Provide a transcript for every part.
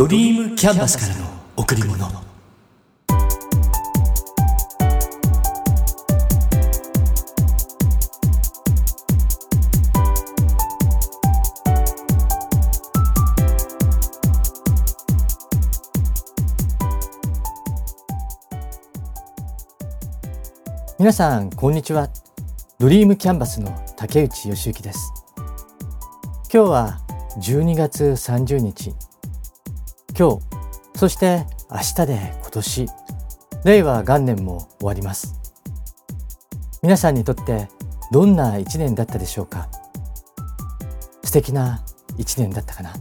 ドリームキャンバスからの贈り物。皆さんこんにちは。ドリームキャンバスの竹内義之です。今日は12月30日。今日そして明日で今年。令和元年も終わります。皆さんにとってどんな一年だったでしょうか？素敵な一年だったかな？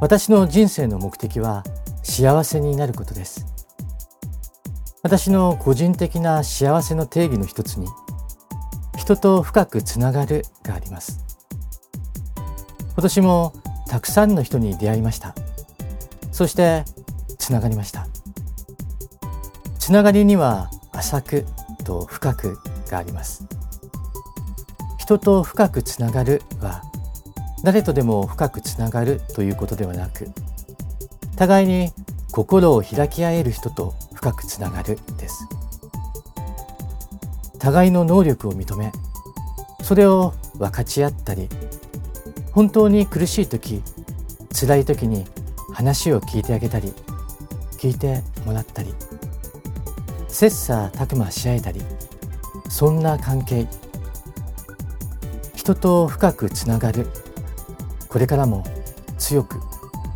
私の人生の目的は幸せになることです。私の個人的な幸せの定義の一つに人と深くつながるがあります。今年もたくさんの人に出会いました。そしてつながりました。つながりには浅くと深くがあります。人と深くつながるは誰とでも深くつながるということではなく互いに心を開き合える人と深くつながるです。互いの能力を認めそれを分かち合ったり本当に苦しい時辛い時に話を聞いてあげたり聞いてもらったり切磋琢磨し合えたりそんな関係人と深くつながるこれからも強く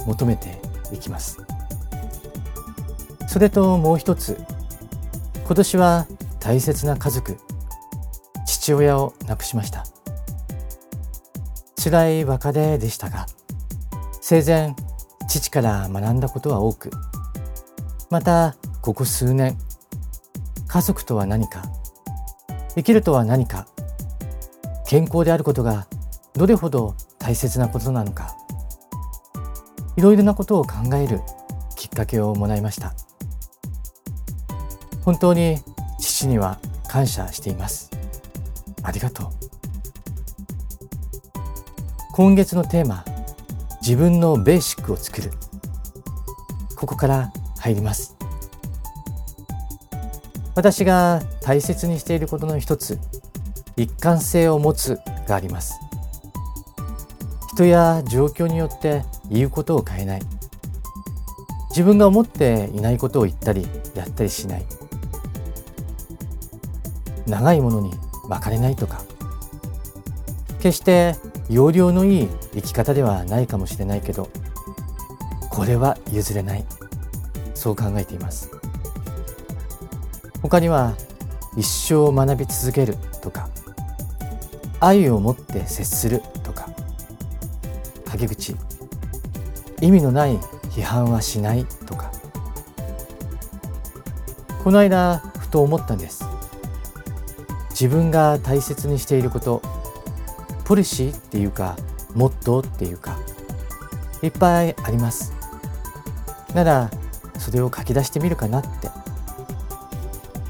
求めていきます。それともう一つ今年は大切な家族父親を亡くしました。辛い別れでしたが生前父から学んだことは多くまたここ数年家族とは何か生きるとは何か健康であることがどれほど大切なことなのかいろいろなことを考えるきっかけをもらいました。本当に父には感謝しています。ありがとう。今月のテーマ自分のベーシックを作る。ここから入ります。私が大切にしていることの一つ一貫性を持つがあります。人や状況によって言うことを変えない。自分が思っていないことを言ったりやったりしない。長いものに巻かれないとか。決して容量のいい生き方ではないかもしれないけどこれは譲れない。そう考えています。他には一生学び続けるとか愛を持って接するとか陰口意味のない批判はしないとか。この間ふと思ったんです。自分が大切にしていることポリシーっていうかモットーっていうかいっぱいあります。ならそれを書き出してみるかなって。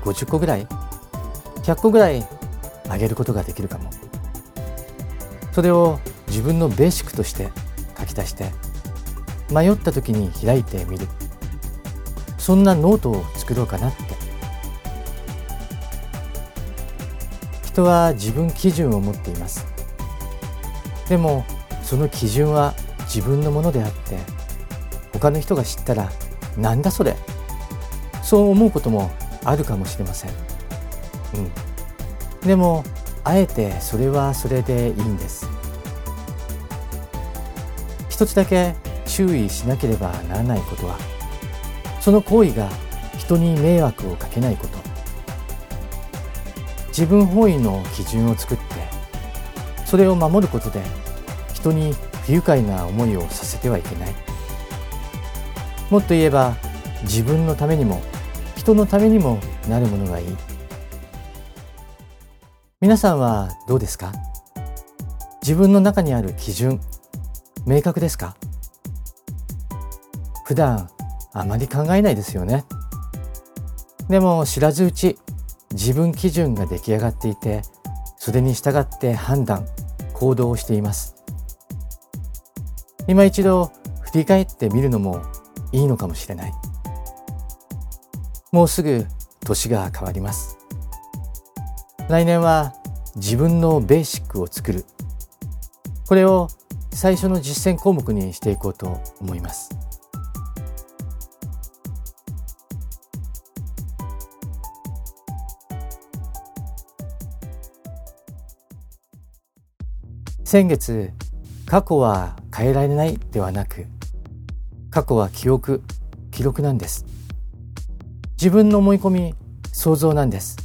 50個ぐらい100個ぐらいあげることができるかも。それを自分のベーシックとして書き出して迷った時に開いてみる。そんなノートを作ろうかなって。人は自分基準を持っています。でもその基準は自分のものであって他の人が知ったらなんだそれ？そう思うこともあるかもしれません。うん、でもあえてそれはそれでいいんです。一つだけ注意しなければならないことはその行為が人に迷惑をかけないこと自分本位の基準を作ってそれを守ることで人に不愉快な思いをさせてはいけない。もっと言えば自分のためにも人のためにもなるものがいい。皆さんはどうですか？自分の中にある基準明確ですか？普段あまり考えないですよね。でも知らずうち自分基準が出来上がっていてそれに従って判断行動をしています。今一度振り返ってみるのもいいのかもしれない。もうすぐ年が変わります。来年は自分のベーシックを作る。これを最初の実践項目にしていこうと思います。先月過去は変えられないではなく過去は記憶記録なんです。自分の思い込み想像なんです。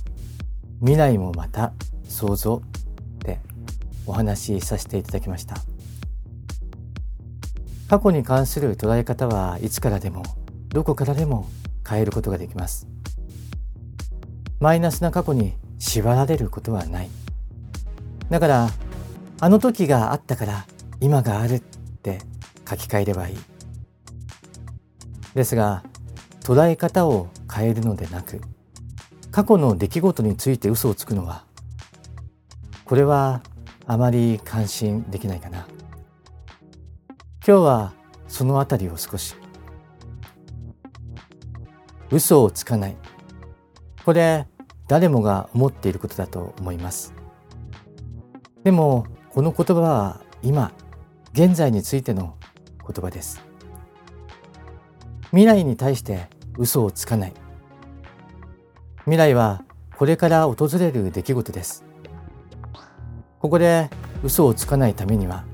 未来もまた想像でお話しさせていただきました。過去に関する捉え方はいつからでもどこからでも変えることができます。マイナスな過去に縛られることはない。だからあの時があったから今があるって書き換えればいい。ですが捉え方を変えるのでなく過去の出来事について嘘をつくのはこれはあまり関心できないかな。今日はそのあたりを少し。嘘をつかない。これ誰もが思っていることだと思います。でもこの言葉は今現在についての言葉です。未来に対して嘘をつかない。未来はこれから訪れる出来事です。ここで嘘をつかないためには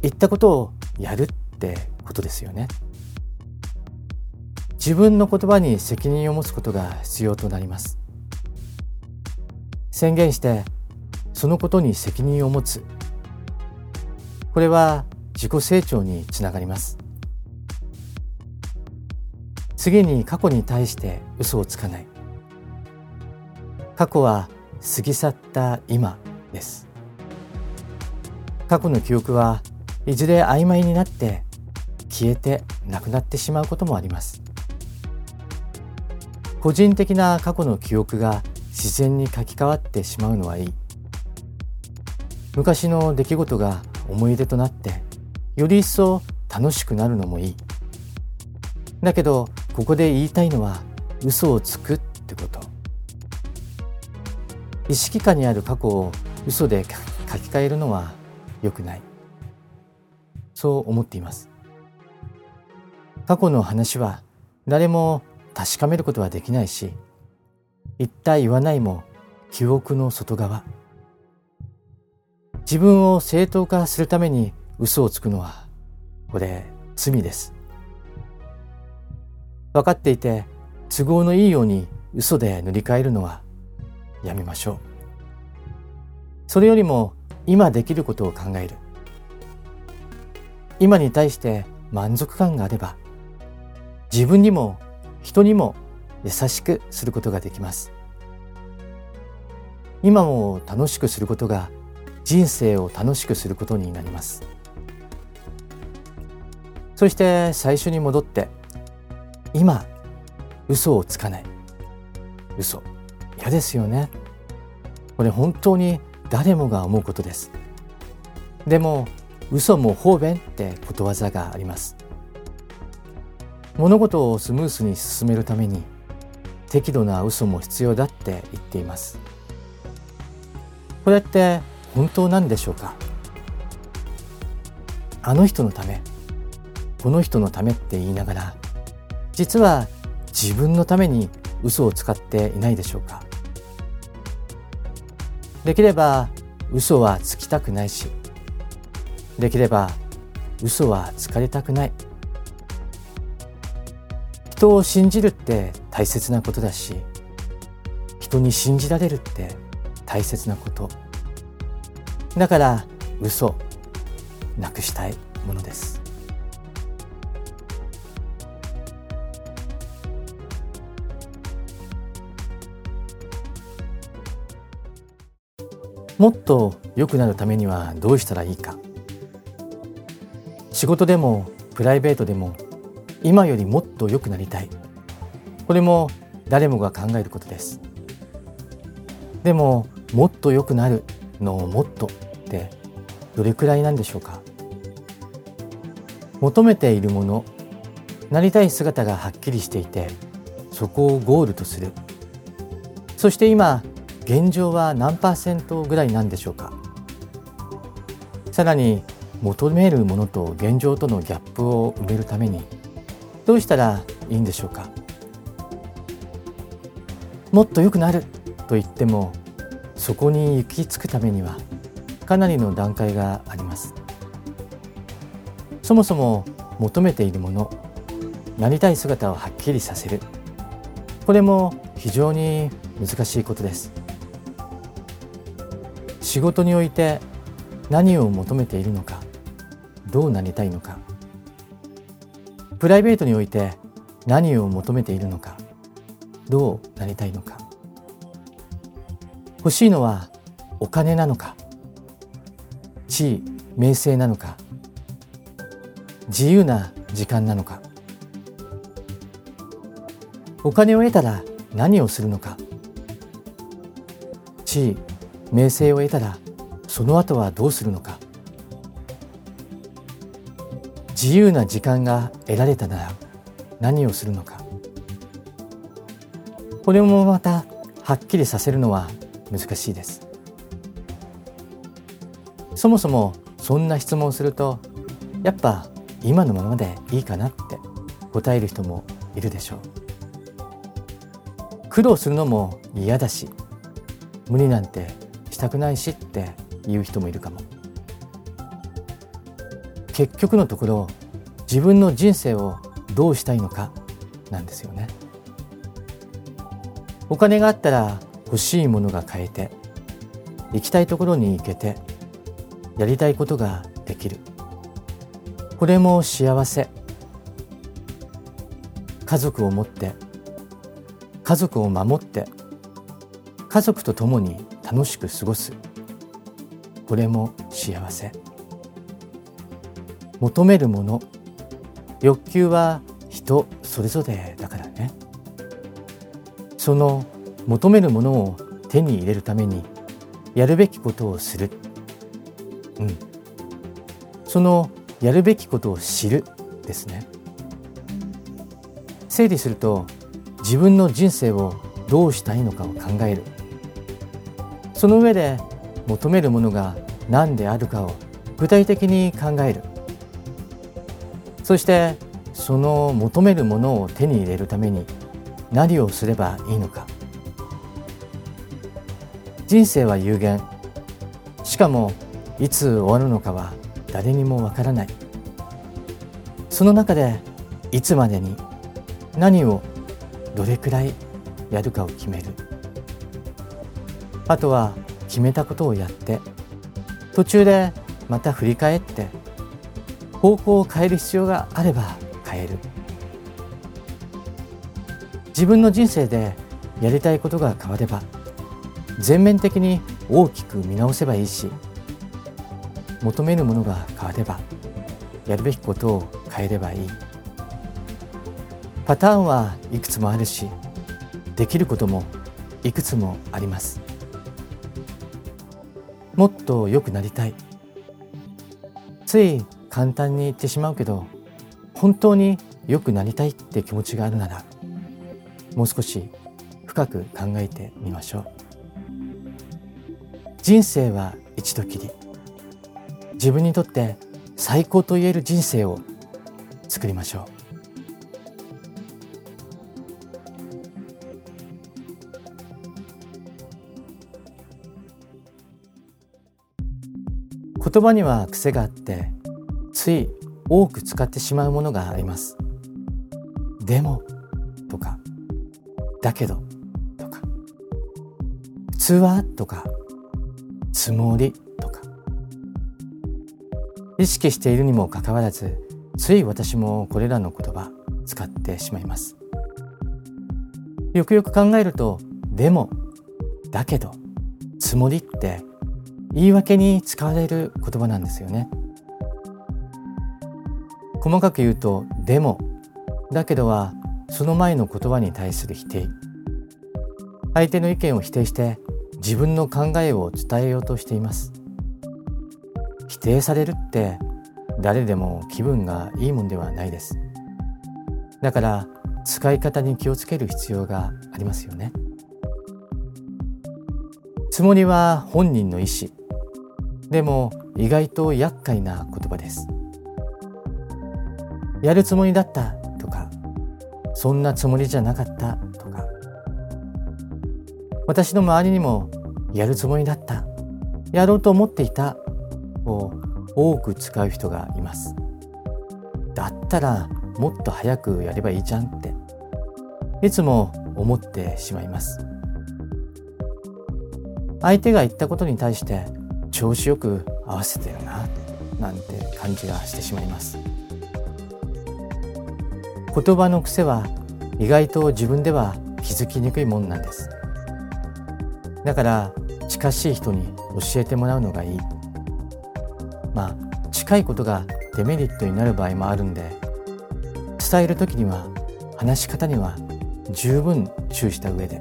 言ったことをやるってことですよね。自分の言葉に責任を持つことが必要となります。宣言してそのことに責任を持つ。これは自己成長につながります。次に過去に対して嘘をつかない。過去は過ぎ去った今です。過去の記憶はいずれ曖昧になって消えてなくなってしまうこともあります。個人的な過去の記憶が自然に書き換わってしまうのはいい。昔の出来事が思い出となってより一層楽しくなるのもいい。だけどここで言いたいのは嘘をつくってこと。意識下にある過去を嘘で書き換えるのは良くない。そう思っています。過去の話は誰も確かめることはできないし言った言わないも記憶の外側。自分を正当化するために嘘をつくのはこれ罪です。分かっていて都合のいいように嘘で塗り替えるのはやめましょう。それよりも今できることを考える。今に対して満足感があれば自分にも人にも優しくすることができます。今も楽しくすることが人生を楽しくすることになります。そして最初に戻って今嘘をつかない。嘘。嫌ですよね。これ本当に誰もが思うことです。でも嘘も方便ってことわざがあります。物事をスムースに進めるために適度な嘘も必要だって言っています。これって本当なんでしょうか？あの人のためこの人のためって言いながら実は自分のために嘘を使っていないでしょうか？できれば嘘はつきたくないしできれば嘘はつかれたくない。人を信じるって大切なことだし人に信じられるって大切なこと。だから嘘なくしたいものです。もっと良くなるためにはどうしたらいいか。仕事でもプライベートでも今よりもっと良くなりたい。これも誰もが考えることです。でももっと良くなる。のもっとってどれくらいなんでしょうか？求めているものなりたい姿がはっきりしていてそこをゴールとする。そして今現状は何パーセントぐらいなんでしょうか？さらに求めるものと現状とのギャップを埋めるためにどうしたらいいんでしょうか？もっと良くなると言ってもそこに行き着くためにはかなりの段階があります。そもそも求めているものなりたい姿をはっきりさせる。これも非常に難しいことです。仕事において何を求めているのかどうなりたいのか。プライベートにおいて何を求めているのかどうなりたいのか。欲しいのはお金なのか地位名声なのか自由な時間なのか。お金を得たら何をするのか。地位名声を得たらその後はどうするのか。自由な時間が得られたなら何をするのか。これもまたはっきりさせるのは難しいです。そもそもそんな質問をするとやっぱ今のままでいいかなって答える人もいるでしょう。苦労するのも嫌だし無理なんてしたくないしって言う人もいるかも。結局のところ自分の人生をどうしたいのかなんですよね。お金があったら欲しいものが買えて行きたいところに行けてやりたいことができる。これも幸せ。家族を持って家族を守って家族と共に楽しく過ごす。これも幸せ。求めるもの欲求は人それぞれだからね。その求めるものを手に入れるためにやるべきことをする。うん。そのやるべきことを知る。ですね。整理すると自分の人生をどうしたいのかを考える。その上で求めるものが何であるかを具体的に考える。そしてその求めるものを手に入れるために何をすればいいのか。人生は有限。しかもいつ終わるのかは誰にもわからない。その中でいつまでに何をどれくらいやるかを決める。あとは決めたことをやって途中でまた振り返って方向を変える必要があれば変える。自分の人生でやりたいことが変われば全面的に大きく見直せばいいし求めるものが変わればやるべきことを変えればいい。パターンはいくつもあるしできることもいくつもあります。もっと良くなりたい。つい簡単に言ってしまうけど本当に良くなりたいって気持ちがあるならもう少し深く考えてみましょう。人生は一度きり。自分にとって最高と言える人生を作りましょう。言葉には癖があってつい多く使ってしまうものがあります。でもとかだけどとか。普通はとかつもりとか。意識しているにもかかわらずつい私もこれらの言葉使ってしまいます。よくよく考えるとでもだけどつもりって言い訳に使われる言葉なんですよね。細かく言うと「でも」だけどはその前の言葉に対する否定。相手の意見を否定して自分の考えを伝えようとしています。否定されるって誰でも気分がいいもんではないです。だから使い方に気をつける必要がありますよね。つもりは本人の意思。でも意外と厄介な言葉です。やるつもりだったとかそんなつもりじゃなかった私の周りにもやるつもりだった。やろうと思っていた。を多く使う人がいます。だったらもっと早くやればいいじゃんって。いつも思ってしまいます。相手が言ったことに対して調子よく合わせてるななんて感じがしてしまいます。言葉の癖は意外と自分では気づきにくいもんなんです。だから近しい人に教えてもらうのがいい。まあ近いことがデメリットになる場合もあるんで伝える時には話し方には十分注意した上で。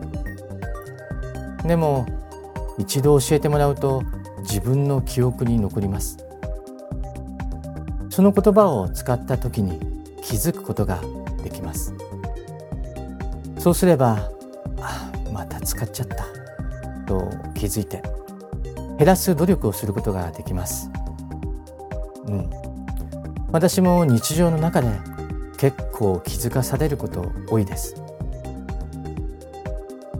でも一度教えてもらうと自分の記憶に残ります。その言葉を使った時に気づくことができます。そうすればあまた使っちゃった。と気づいて減らす努力をすることができます。うん。私も日常の中で結構気づかされること多いです。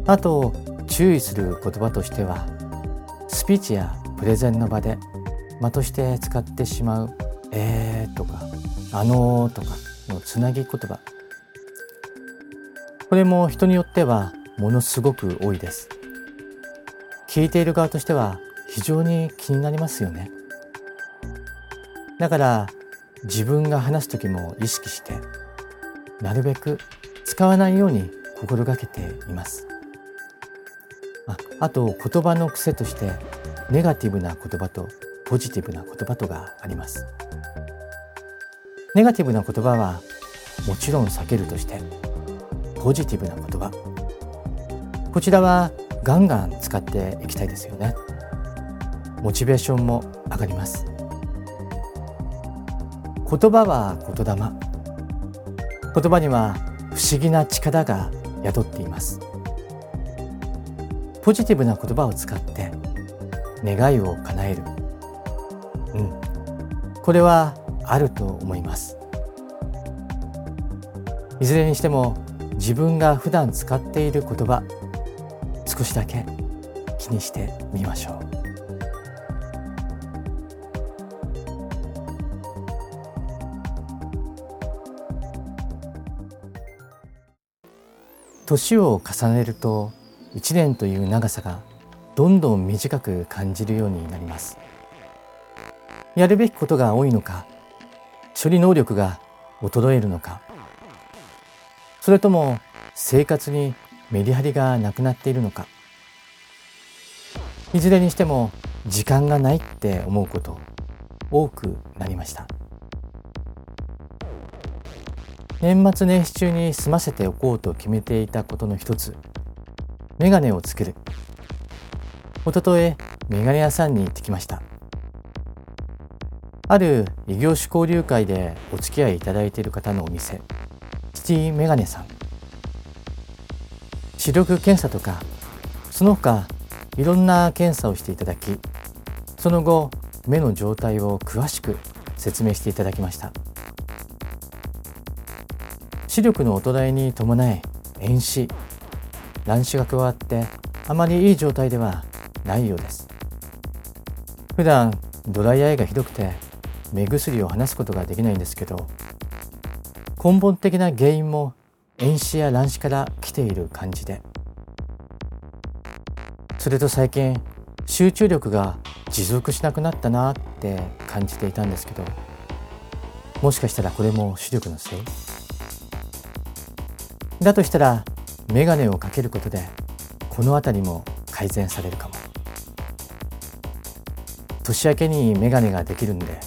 あと注意する言葉としてはスピーチやプレゼンの場で間として使ってしまう「えー」とか「あのー」とかのつなぎ言葉。これも人によってはものすごく多いです。聞いている側としては非常に気になりますよね。だから自分が話す時も意識してなるべく使わないように心がけています。ああと言葉の癖としてネガティブな言葉とポジティブな言葉とがあります。ネガティブな言葉はもちろん避けるとしてポジティブな言葉。こちらはガンガン使っていきたいですよね。モチベーションも上がります。言葉は言霊。言葉には不思議な力が宿っています。ポジティブな言葉を使って願いを叶える。うん。これはあると思います。いずれにしても自分が普段使っている言葉少しだけ気にしてみましょう。年を重ねると1年という長さがどんどん短く感じるようになります。やるべきことが多いのか処理能力が衰えるのかそれとも生活にメリハリがなくなっているのか。いずれにしても時間がないって思うこと多くなりました。年末年始中に済ませておこうと決めていたことの一つメガネを作る。おとといメガネ屋さんに行ってきました。ある異業種交流会でお付き合いいただいている方のお店シティメガネさん。視力検査とかその他いろんな検査をしていただきその後目の状態を詳しく説明していただきました。視力の衰えに伴い遠視乱視が加わってあまりいい状態ではないようです。普段ドライアイがひどくて目薬を離すことができないんですけど根本的な原因も遠視や乱視から来ている感じで。それと最近集中力が持続しなくなったなって感じていたんですけどもしかしたらこれも視力のせい？だとしたら眼鏡をかけることでこの辺りも改善されるかも。年明けに眼鏡ができるんで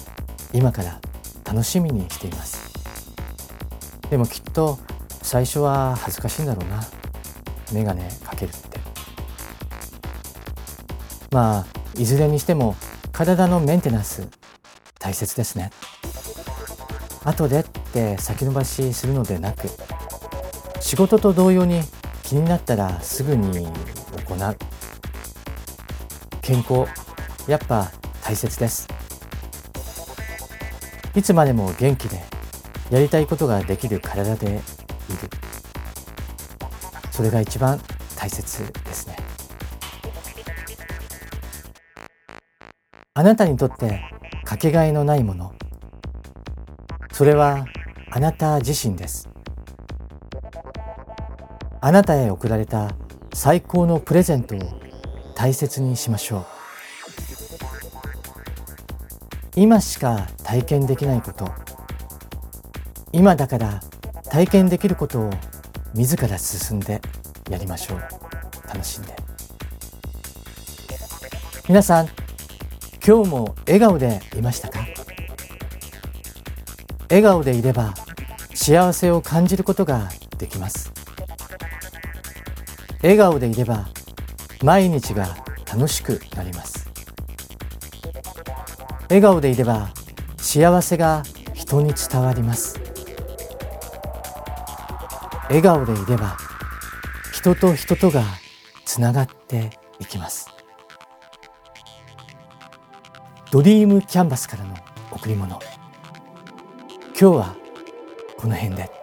今から楽しみにしています。でもきっと最初は恥ずかしいんだろうな。眼鏡かけるって。まあいずれにしても体のメンテナンス大切ですね。後でって先延ばしするのでなく仕事と同様に気になったらすぐに行う。健康やっぱ大切です。いつまでも元気でやりたいことができる体でそれが一番大切ですね。あなたにとってかけがえのないもの。それはあなた自身です。あなたへ贈られた最高のプレゼントを大切にしましょう。今しか体験できないこと。今だから体験できることを自ら進んでやりましょう。楽しんで。皆さん今日も笑顔でいましたか？笑顔でいれば幸せを感じることができます。笑顔でいれば毎日が楽しくなります。笑顔でいれば幸せが人に伝わります。笑顔でいれば人と人とがつながっていきますドリームキャンバスからの贈り物今日はこの辺で。